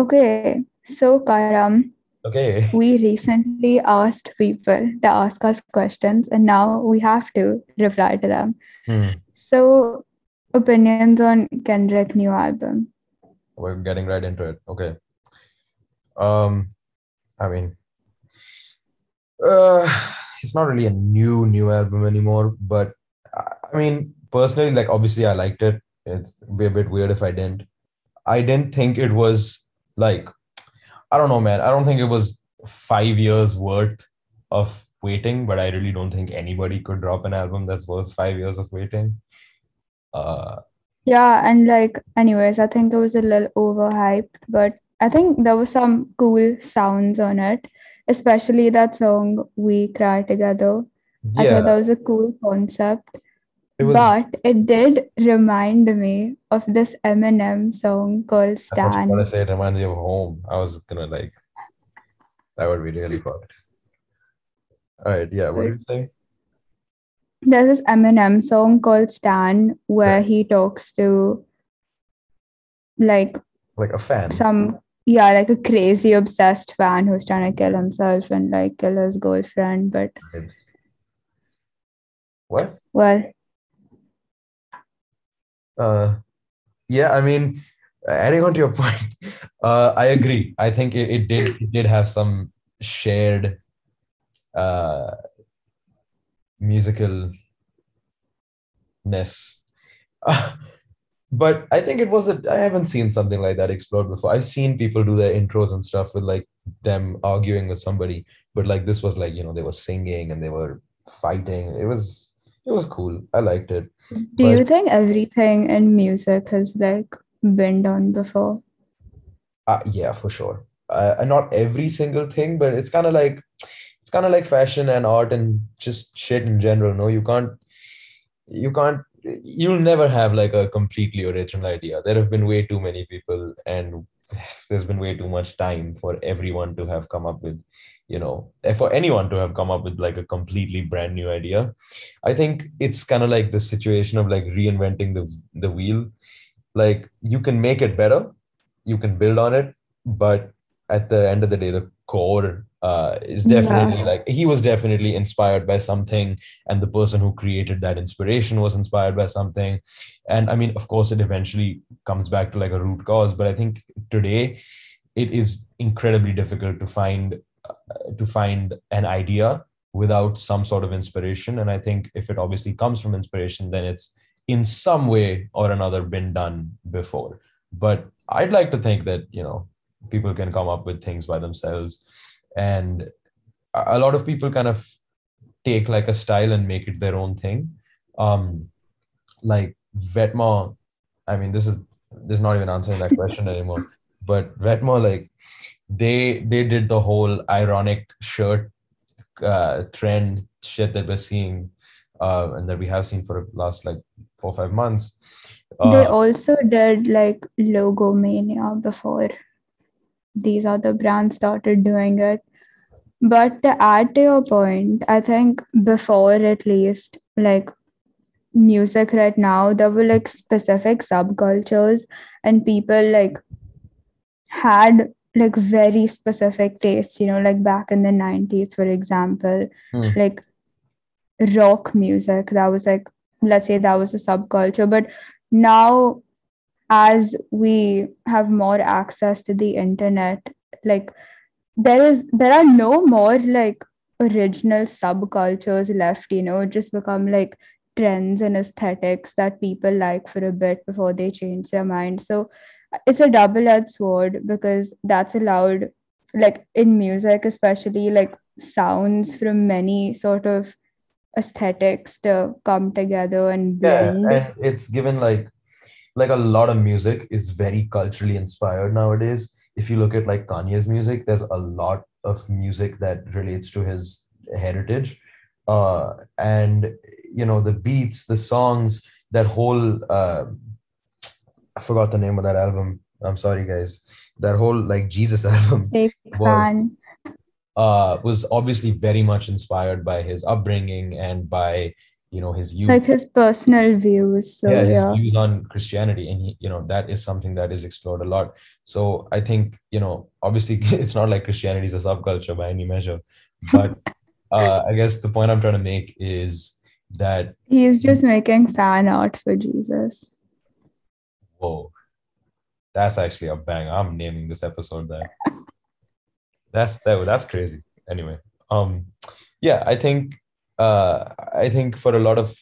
Okay, so Karam, Okay. we recently asked people to ask us questions, and now we have to reply to them. Hmm. So, opinions on Kendrick new album. We're getting right into it. Okay. Um, I mean, uh, it's not really a new new album anymore, but I I mean, personally, like obviously I liked it. It's be a bit weird if I didn't. I didn't think it was like I don't know, man. I don't think it was five years worth of waiting, but I really don't think anybody could drop an album that's worth five years of waiting. Uh, Yeah, and like, anyways, I think it was a little overhyped, but I think there was some cool sounds on it, especially that song We Cry Together. I thought that was a cool concept. It was. But it did remind me of this Eminem song called Stan. I were gonna say it reminds you of home. I was gonna like that would be really fucked. All right, yeah. What did you say? There's this Eminem song called Stan where Right. he talks to like Like a fan. some, yeah, like a crazy obsessed fan who's trying to kill himself and like kill his girlfriend. But It's what? well, Uh, yeah. I mean, adding on to your point, uh, I agree. I think it, it did it did have some shared uh musicalness. but I think it was a I haven't seen something like that explored before. I've seen people do their intros and stuff with like them arguing with somebody, but like this was like, you know, they were singing and they were fighting. It was it was cool. I liked it. do you think everything in music has like been done before? uh, yeah, for sure. Uh, not every single thing, but it's kind of like it's kind of like fashion and art and just shit in general. No, you can't you can't you'll never have like a completely original idea there have been way too many people and there's been way too much time for everyone to have come up with you know eh, for anyone to have come up with like a completely brand new idea. I think it's kind of like the situation of like reinventing the the wheel. Like you can make it better you can build on it but at the end of the day the core uh, is definitely Yeah. like he was definitely inspired by something and the person who created that inspiration was inspired by something. And i mean of course it eventually comes back to like a root cause but i think today it is incredibly difficult to find to find an idea without some sort of inspiration. And i think if it obviously comes from inspiration then it's in some way or another been done before. But i'd like to think that you know people can come up with things by themselves. And a lot of people kind of take like a style and make it their own thing. Um like Vetements, I mean, this is this is not even answering that question anymore. But Vetements, like they they did the whole ironic shirt uh, trend shit that we're seeing, uh, and that we have seen for the last like four or five months. They Uh, also did like Logo Mania before these other brands started doing it. But to add to your point, I think before at least, like music right now, there were like specific subcultures and people like had like very specific tastes, you know, like back in the 90s, for example, hmm, like rock music. That was like, let's say that was a subculture. But now, as we have more access to the internet, like there is there are no more like original subcultures left, you know, it just become like trends and aesthetics that people like for a bit before they change their mind. So it's a double-edged sword because that's allowed like in music especially like sounds from many sort of aesthetics to come together and blend. yeah, and it's given like like a lot of music is very culturally inspired nowadays. If you look at like Kanye's music, there's a lot of music that relates to his heritage. Uh, and you know, the beats, the songs, that whole uh, I forgot the name of that album. I'm sorry, guys. That whole like Jesus album was uh was obviously very much inspired by his upbringing and by you know his youth. Like his personal views so yeah his yeah. views on christianity and he, you know that is something that is explored a lot. So i think you know obviously it's not like christianity is a subculture by any measure but uh, i guess the point i'm trying to make is that he's just making fan art for jesus whoa. That's actually a bang i'm naming this episode that. That's that, that's crazy. Anyway um yeah i think uh i think for a lot of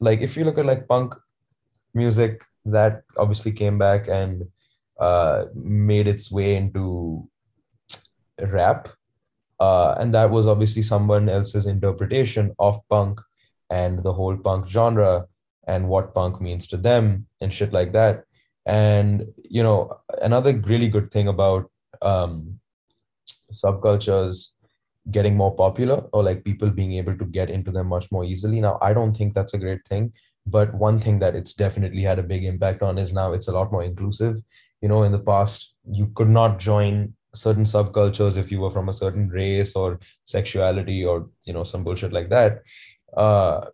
like if you look at like punk music that obviously came back and uh made its way into rap uh and that was obviously someone else's interpretation of punk and the whole punk genre and what punk means to them and shit like that and you know another really good thing about um subcultures getting more popular or like people being able to get into them much more easily. Now, I don't think that's a great thing, but one thing that it's definitely had a big impact on is now it's a lot more inclusive. You know, in the past, you could not join certain subcultures if you were from a certain race or sexuality or you know some bullshit like that. Uh,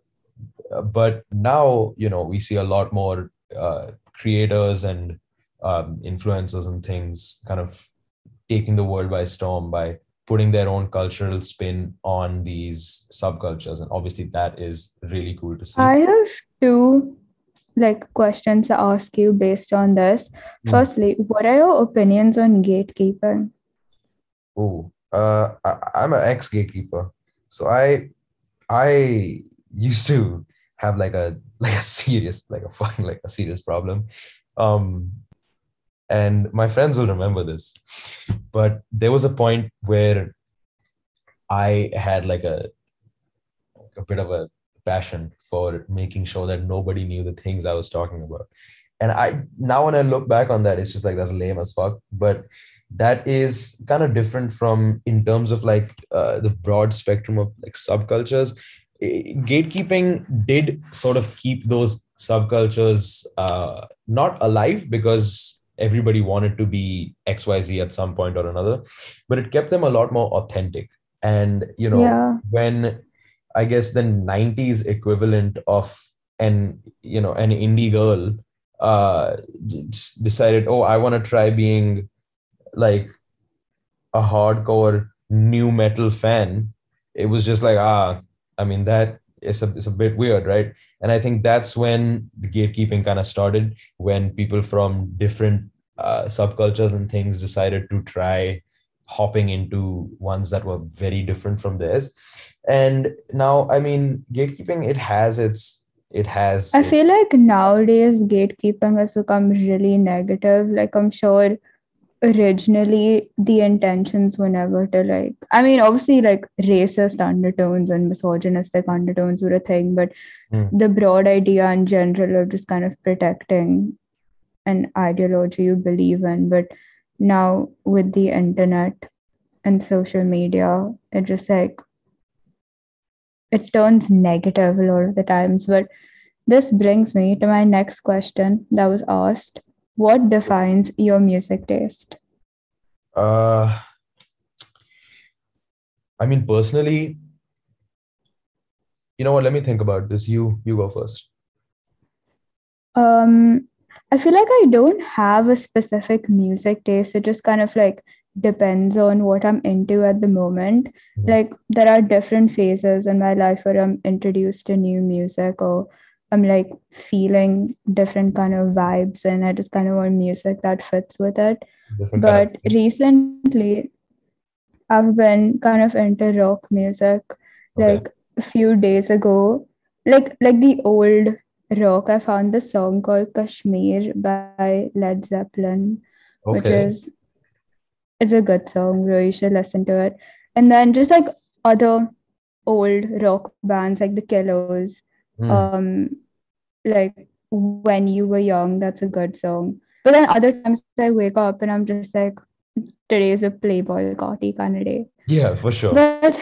but now you know we see a lot more uh, creators and um, influencers and things kind of taking the world by storm by putting their own cultural spin on these subcultures. And obviously that is really cool to see. I have two like questions to ask you based on this. Mm. firstly what are your opinions on gatekeeping oh uh I, i'm an ex gatekeeper so i i used to have like a like a serious like a fucking like a serious problem. Um and my friends will remember this but there was a point where i had like a a bit of a passion for making sure that nobody knew the things i was talking about. And i now when i look back on that it's just like that's lame as fuck. But that is kind of different from in terms of like uh, the broad spectrum of like subcultures gatekeeping did sort of keep those subcultures uh, not alive because everybody wanted to be xyz at some point or another but it kept them a lot more authentic. And you know yeah. when i guess the 90s equivalent of an you know an indie girl uh decided oh i want to try being like a hardcore nu metal fan it was just like ah i mean that is a, it's a bit weird right and i think that's when the gatekeeping kind of started when people from different uh, subcultures and things decided to try hopping into ones that were very different from theirs and now i mean gatekeeping it has its it has I feel like nowadays gatekeeping has become really negative. Like I'm sure originally the intentions were never to like I mean obviously like racist undertones and misogynistic undertones were a thing, but Hmm. the broad idea in general of just kind of protecting an ideology you believe in. But now with the internet and social media, it just like it turns negative a lot of the times. But this brings me to my next question that was asked. What defines your music taste? Uh, I mean, personally, you know what? Let me think about this. You you go first. Um, I feel like I don't have a specific music taste. It just kind of like depends on what I'm into at the moment. Mhm. Like there are different phases in my life where I'm introduced to new music or I'm like feeling different kind of vibes and I just kind of want music that fits with it. Different kind But recently I've been kind of into rock music. Okay. Like a few days ago, like like the old rock, I found this song called Kashmir by Led Zeppelin, of which is it's a good song, bro. You should listen to it. And then just like other old rock bands like the Killers, um, like when you were young, that's a good song. But then other times I wake up and I'm just like, today's a Playboi Carti kind of day. Yeah, for sure. But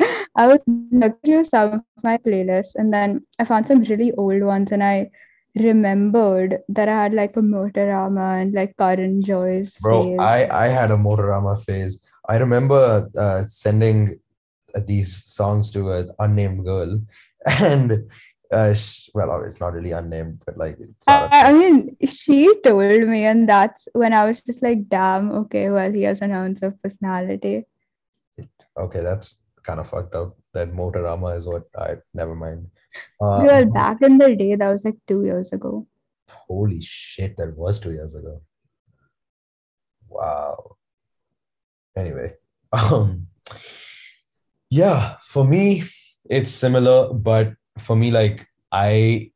I was looking through some of my playlists and then I found some really old ones and I remembered that I had like a Motorama and like Karan Joy's Bro, phase. I I had a Motorama phase. I remember uh, sending uh, these songs to an unnamed girl, and uh, well, it's not really unnamed, but like it's I, not mean, she told me, and that's when I was just like, damn, okay, well, he has an ounce of personality. okay, that's kind of fucked up. That Motorama is what I never mind. Uh, well, back in the day, that was like two years ago. holy shit, that was two years ago. Wow. Anyway, um, yeah, for me, it's similar, but for me, like I,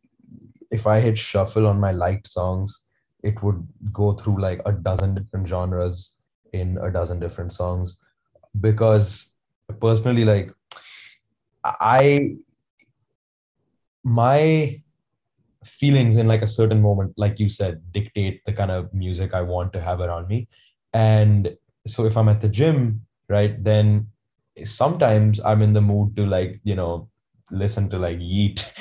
if I hit shuffle on my liked songs, it would go through like a dozen different genres in a dozen different songs because personally, like I, my feelings in like a certain moment, like you said, dictate the kind of music I want to have around me. And so if I'm at the gym, right, then sometimes I'm in the mood to like, you know, listen to like Yeat.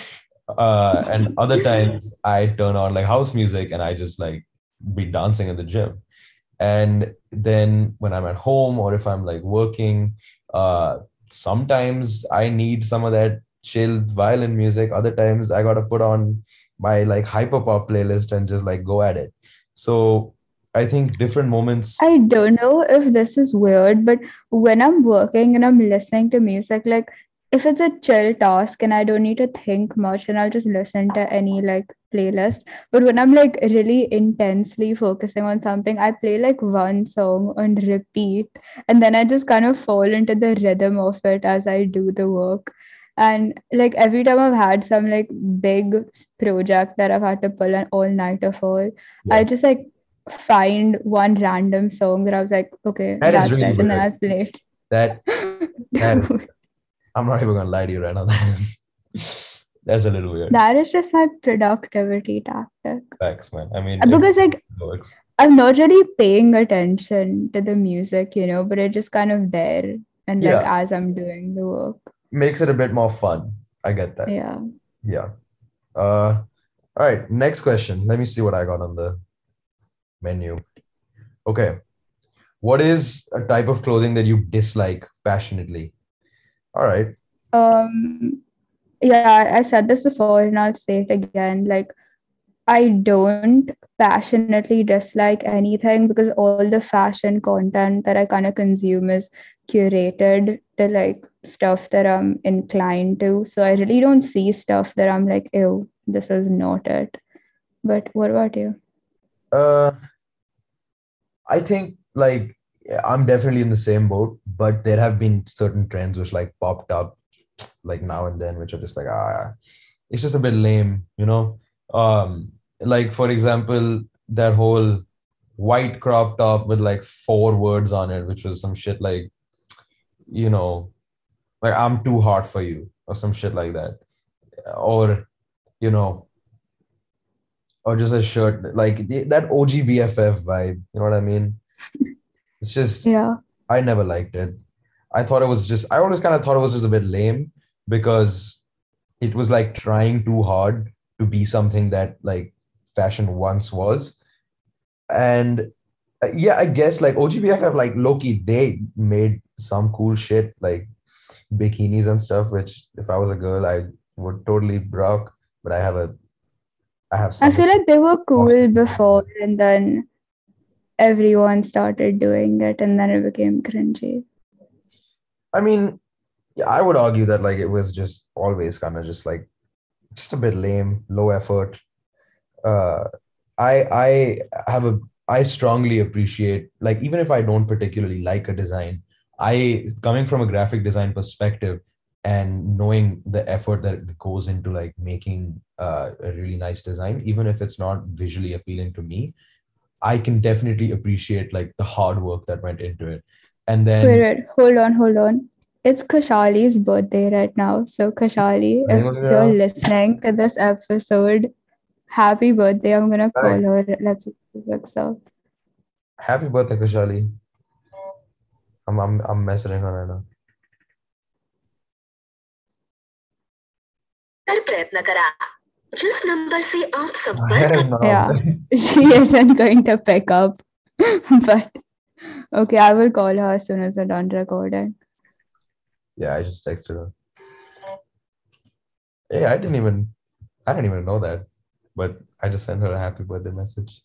Uh, and other times I turn on like house music and I just like be dancing in the gym. And then when I'm at home or if I'm like working, uh, sometimes I need some of that chill violin music. Other times I gotta put on my like hyperpop playlist and just like go at it. So I think different moments. I don't know if this is weird, but when I'm working and I'm listening to music, like if it's a chill task and I don't need to think much, and I'll just listen to any like playlist. But when I'm like really intensely focusing on something, I play like one song on repeat, and then I just kind of fall into the rhythm of it as I do the work. And like every time I've had some like big project that I've had to pull an all nighter for, Yeah. I just like find one random song that I was like, okay, That is that's really it. And then I weird. play That it. that is- I'm not even gonna lie to you right now. That is that's a little weird. that is just my productivity tactic. Facts, man. I mean, Because like works. I'm not really paying attention to the music, you know, but it's just kind of there and like as I'm doing the work. Makes it a bit more fun. I get that. Yeah. Yeah. Uh, all right. Next question. Let me see what I got on the menu. Okay. What is a type of clothing that you dislike passionately? All right. Um yeah, I said this before and I'll say it again. Like I don't passionately dislike anything because all the fashion content that I kind of consume is curated to like stuff that I'm inclined to. So I really don't see stuff that I'm like, ew, this is not it. But what about you? Uh, I think like yeah, I'm definitely in the same boat, but there have been certain trends which like popped up like now and then, which are just like ah, it's just a bit lame, you know. Um, like for example, that whole white crop top with like four words on it, which was some shit like, you know, like I'm too hot for you or some shit like that, or you know, or just a shirt like that OG BFF vibe. You know what I mean? It's just Yeah. I never liked it. I thought it was just I always kind of thought it was just a bit lame because it was like trying too hard to be something that like fashion once was. And uh, yeah, I guess like OGBFF like Loki, they made some cool shit like bikinis and stuff, which if I was a girl, I would totally rock. But I have a I have I feel like they were cool before and then everyone started doing it and then it became cringy. I mean, yeah, I would argue that like it was just always kind of just like just a bit lame, low effort. Uh, I I have a I strongly appreciate like even if I don't particularly like a design, I coming from a graphic design perspective and knowing the effort that goes into like making uh, a really nice design, even if it's not visually appealing to me, I can definitely appreciate like the hard work that went into it. And then Wait, wait, hold on, hold on. It's Kashali's birthday right now. So, Kashali, if Oh, you're yeah. listening to this episode, happy birthday. I'm gonna call Thanks. her. Let's look stuff. Happy birthday, Kushali. I'm I'm I'm messaging her right now. कर प्रयत्न करा जिस number से आप I संपर्क don't know. Yeah. She isn't going to pick up. But okay, I will call her as soon as we're done recording. Yeah, I just texted her. Hey, I didn't even, I didn't even know that, but I just sent her a happy birthday message.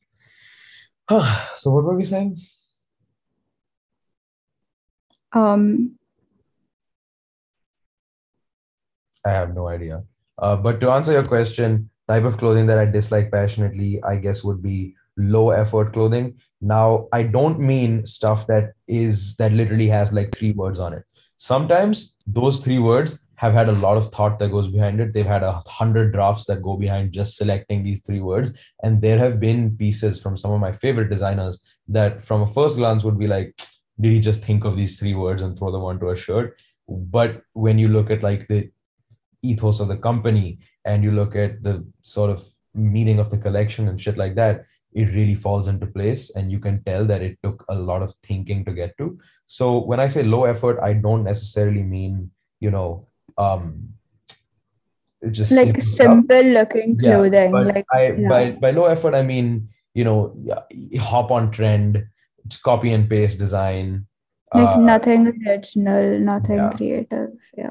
so what were we saying? Um, I have no idea. Uh, but to answer your question, type of clothing that I dislike passionately, I guess would be low effort clothing. Now, I don't mean stuff that is that literally has like three words on it. Sometimes those three words have had a lot of thought that goes behind it. They've had a hundred drafts that go behind just selecting these three words. And there have been pieces from some of my favorite designers that, from a first glance, would be like, did he just think of these three words and throw them onto a shirt? But when you look at like the ethos of the company and you look at the sort of meaning of the collection and shit like that it really falls into place and you can tell that it took a lot of thinking to get to so when i say low effort i don't necessarily mean you know um it's just like simple looking Yeah, clothing. but like I yeah. by by low effort I mean you know hop on trend, copy and paste design. like Uh, nothing original, nothing yeah. creative. Yeah.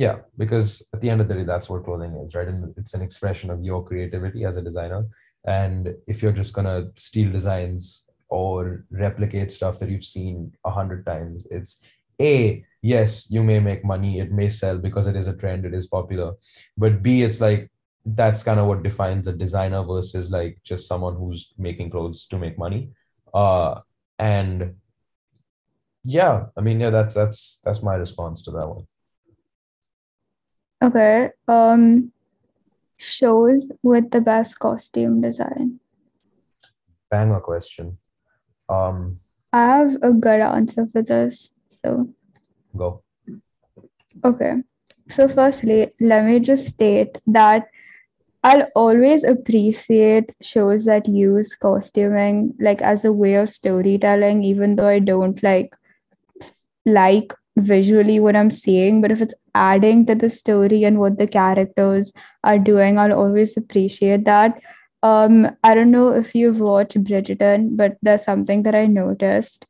Yeah, because at the end of the day, that's what clothing is, right? And it's an expression of your creativity as a designer. And if you're just gonna steal designs or replicate stuff that you've seen a hundred times, it's a yes, you may make money, it may sell because it is a trend, it is popular, but b it's like that's kind of what defines a designer versus like just someone who's making clothes to make money. Uh, and yeah, I mean, yeah, that's that's that's my response to that one. Okay. Um, shows with the best costume design. banger question. Um, I have a good answer for this. So, go. okay. So, firstly, let me just state that I'll always appreciate shows that use costuming like as a way of storytelling, even though I don't like like visually what I'm seeing. But if it's adding to the story and what the characters are doing, I'll always appreciate that. Um, I don't know if you've watched Bridgerton, but there's something that I noticed.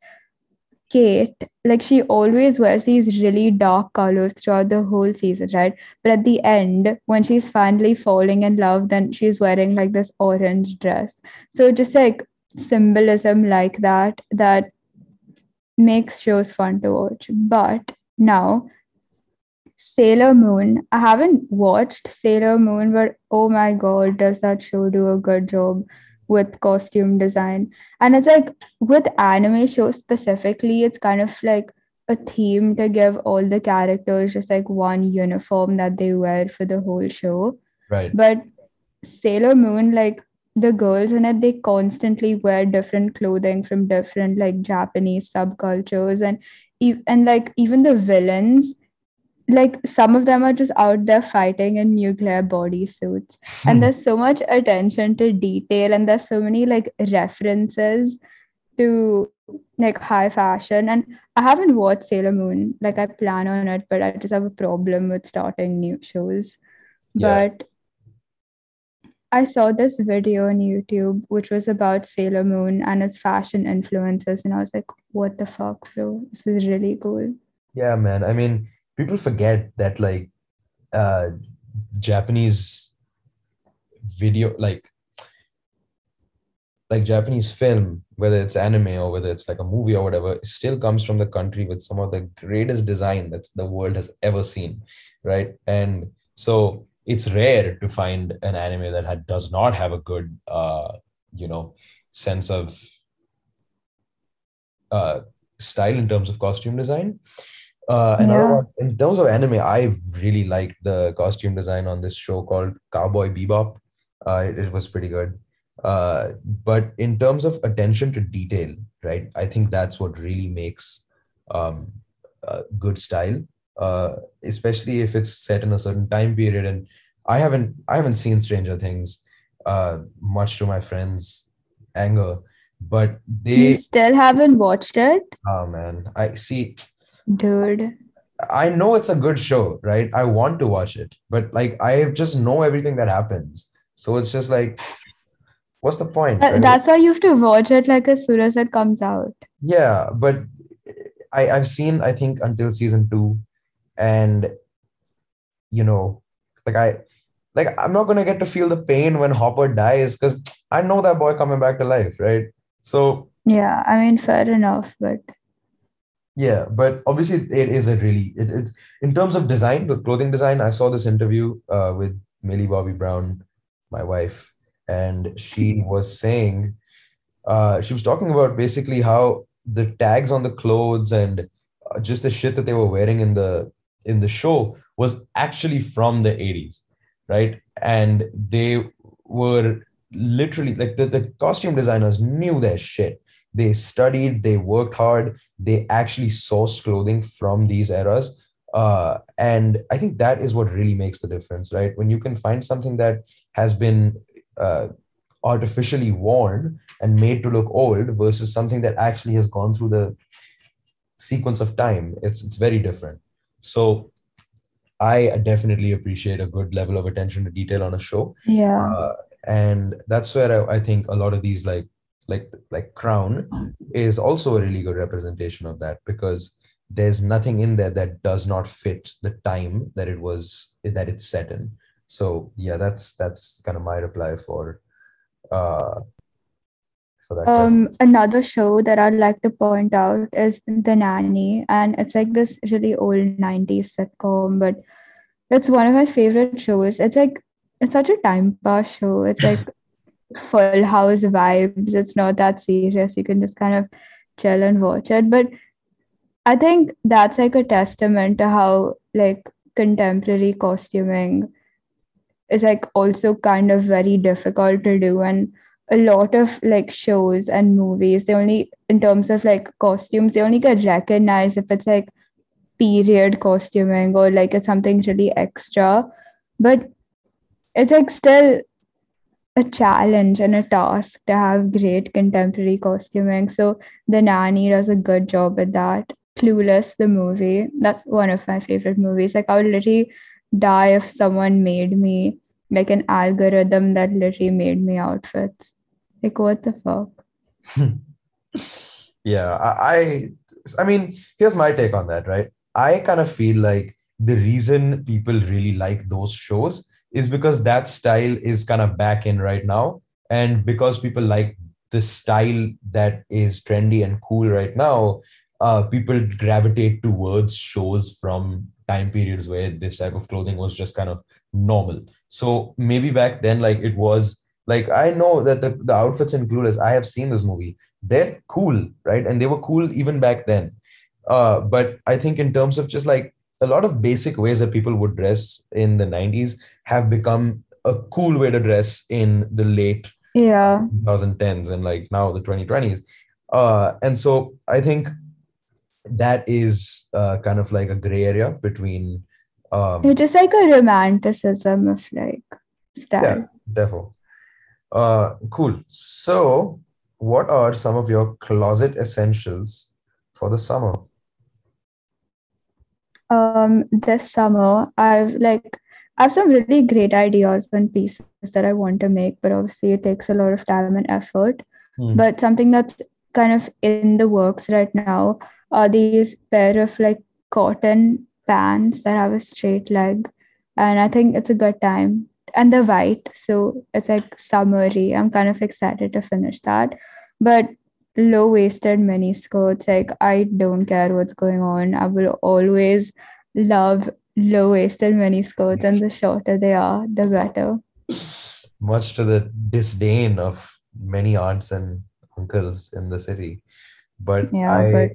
Kate, like she always wears these really dark colors throughout the whole season, right? But at the end, when she's finally falling in love, then she's wearing like this orange dress. So just like symbolism like that, that makes shows fun to watch. But now, Sailor Moon, I haven't watched Sailor Moon, but oh my god, does that show do a good job with costume design? And it's like with anime shows specifically, it's kind of like a theme to give all the characters just like one uniform that they wear for the whole show. Right. But Sailor Moon, like the girls in it, they constantly wear different clothing from different like Japanese subcultures, and and like even the villains, like some of them are just out there fighting in nuclear bodysuits, and hmm. there's so much attention to detail, and there's so many like references to like high fashion and i haven't watched sailor moon like i plan on it but i just have a problem with starting new shows Yeah. but I saw this video on YouTube which was about Sailor Moon and its fashion influences, and I was like, what the fuck, bro? This is really cool. Yeah, man. I mean, people forget that like uh Japanese video like like Japanese film, whether it's anime or whether it's like a movie or whatever, still comes from the country with some of the greatest design that the world has ever seen, right? And so it's rare to find an anime that had, does not have a good, uh, you know, sense of uh, style in terms of costume design. Uh, another Yeah. one, in terms of anime, I really liked the costume design on this show called Cowboy Bebop. Uh, it, it was pretty good. Uh, but in terms of attention to detail, right, I think that's what really makes um, uh, good style, uh, especially if it's set in a certain time period. And I haven't, I haven't seen Stranger Things, uh, much to my friends' anger, but You they, still haven't watched it? oh man, I see. Dude. I know it's a good show, right? I want to watch it, but like I just know everything that happens. So it's just like, what's the point? Right? That's why you have to watch it like as soon as it comes out. Yeah, but I, I've seen, I think, until season two, and you know, like I like I'm not gonna get to feel the pain when Hopper dies because I know that boy coming back to life, right? So Yeah, I mean, fair enough, but yeah, but obviously it is a really it, it's in terms of design, the clothing design. I saw this interview uh, with Millie Bobby Brown, my wife, and she was saying uh, she was talking about basically how the tags on the clothes and uh, just the shit that they were wearing in the in the show was actually from the 80s right and they were literally like the, the costume designers knew their shit they studied they worked hard they actually sourced clothing from these eras uh, and i think that is what really makes the difference right? When you can find something that has been uh, artificially worn and made to look old versus something that actually has gone through the sequence of time it's it's very different. So i definitely appreciate a good level of attention to detail on a show. Yeah. uh, and that's where I, I think a lot of these like like like crown is also a really good representation of that because there's nothing in there that does not fit the time that it was that it's set in so yeah that's that's kind of my reply for uh for that. Um, another show that I'd like to point out is The Nanny, and it's like this really old 90s sitcom, but it's one of my favorite shows. It's like it's such a time pass show. It's like full house vibes. It's not that serious. You can just kind of chill and watch it. But I think that's like a testament to how like contemporary costuming is like also kind of very difficult to do and a lot of like shows and movies they only in terms of like costumes they only get recognized if it's like period costuming or like it's something really extra but it's like still a challenge and a task to have great contemporary costuming. So the nanny does a good job at that. Clueless the movie. That's one of my favorite movies. Like i would literally die if someone made me like an algorithm that literally made me outfits. Like what the fuck? Yeah I, I i mean here's my take on that right? I kind of feel like the reason people really like those shows is because that style is kind of back in right now. And because people like the style that is trendy and cool right now uh, people gravitate towards shows from time periods where this type of clothing was just kind of normal. So maybe back then like it was like i know that the, the outfits in clueless i have seen this movie. They're cool right? And they were cool even back then. Uh, but i think in terms of just like a lot of basic ways that people would dress in the 90s have become a cool way to dress in the late yeah. 2010s and like now the 2020s uh, and so i think that is uh, kind of like a gray area between um, it's just like a romanticism of like style. Yeah defo. Uh, cool. So what are some of your closet essentials for the summer um this summer i've like i have some really great ideas and pieces that i want to make but obviously it takes a lot of time and effort. Hmm. but something that's kind of in the works right now are these pair of like cotton pants that have a straight leg and i think it's a good time. And they're white so it's like summery. I'm kind of excited to finish that. But low waisted mini skirts like i don't care what's going on. I will always love low waisted mini skirts and the shorter they are the better. Much to the disdain of many aunts and uncles in the city. But Yeah, I, but-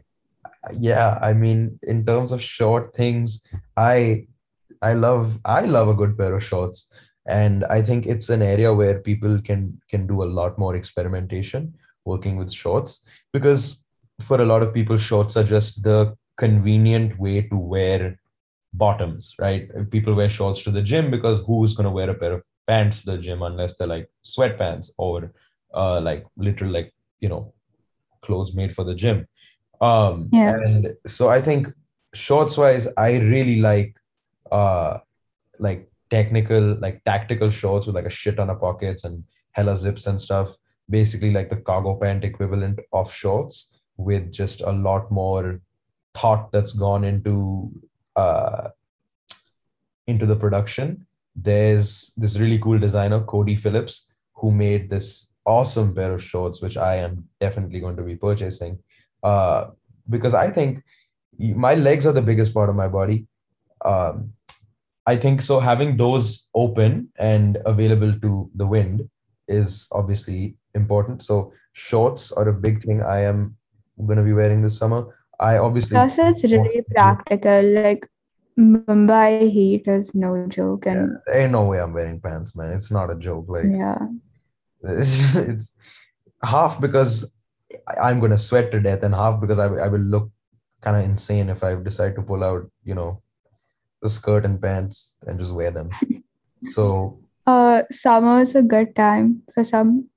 yeah, I mean, in terms of short things, I, I love, I love a good pair of shorts, and I think it's an area where people can can do a lot more experimentation working with shorts because for a lot of people, shorts are just the convenient way to wear bottoms, right? People wear shorts to the gym because who's going to wear a pair of pants to the gym unless they're like sweatpants or uh, like literal like you know clothes made for the gym. Um, Yeah. and so I think shorts wise, I really like uh like technical like tactical shorts with like a shit ton of pockets and hella zips and stuff. Basically like the cargo pant equivalent of shorts with just a lot more thought that's gone into uh into the production there's this really cool designer, Kody Phillips, who made this awesome pair of shorts, which I am definitely going to be purchasing. Uh, because I think my legs are the biggest part of my body. Um, I think so. Having those open and available to the wind is obviously important. So shorts are a big thing I am going to be wearing this summer. I obviously Plus, it's really practical. Like Mumbai heat is no joke, and yeah, ain't no way I'm wearing pants, man. It's not a joke. Like yeah, it's, it's half because I'm gonna sweat to death, and half because I, I will look kind of insane if I decide to pull out, you know, the skirt and pants and just wear them. so uh, summer is a good time for some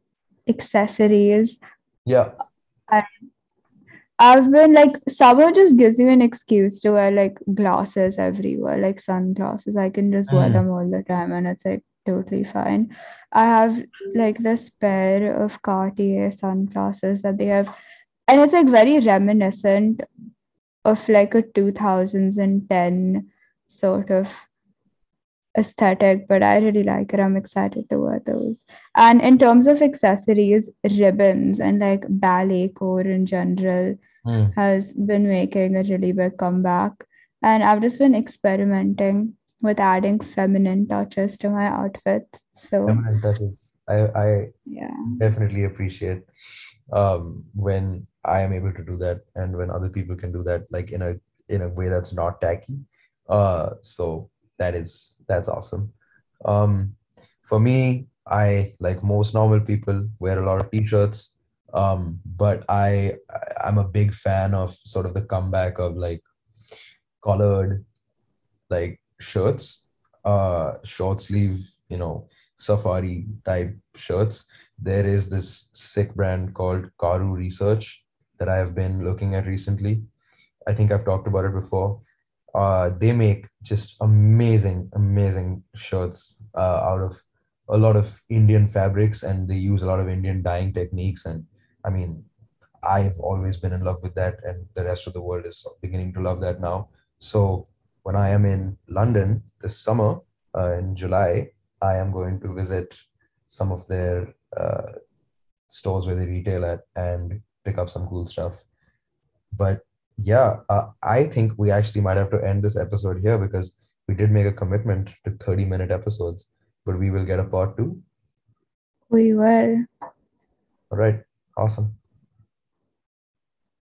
accessories. yeah, And I've been like summer just gives you an excuse to wear like glasses everywhere, like sunglasses. I can just wear Mm. them all the time and it's like totally fine. I have like this pair of Cartier sunglasses that they have, and it's like very reminiscent of like a 2010 sort of aesthetic, but I really like it. I'm excited to wear those. And in terms of accessories, ribbons and like ballet core in general Mm. has been making a really big comeback. And I've just been experimenting with adding feminine touches to my outfits. So feminine touches. I I yeah. definitely appreciate um when I am able to do that and when other people can do that like in a in a way that's not tacky. Uh so that is that's awesome. Um for me, I like most normal people wear a lot of t-shirts. Um, but I I'm a big fan of sort of the comeback of like collared like shirts, uh, short sleeve, you know, safari type shirts. There is this sick brand called Karu Research that I have been looking at recently. I think I've talked about it before. Uh, they make just amazing, amazing shirts uh, out of a lot of Indian fabrics, and they use a lot of Indian dyeing techniques. And I mean, I've always been in love with that, and the rest of the world is beginning to love that now. So when I am in London this summer uh, in July, I am going to visit some of their uh, stores where they retail at and pick up some cool stuff. But yeah, uh, I think we actually might have to end this episode here because we did make a commitment to 30 minute episodes, but we will get a part two. We will. All right, awesome.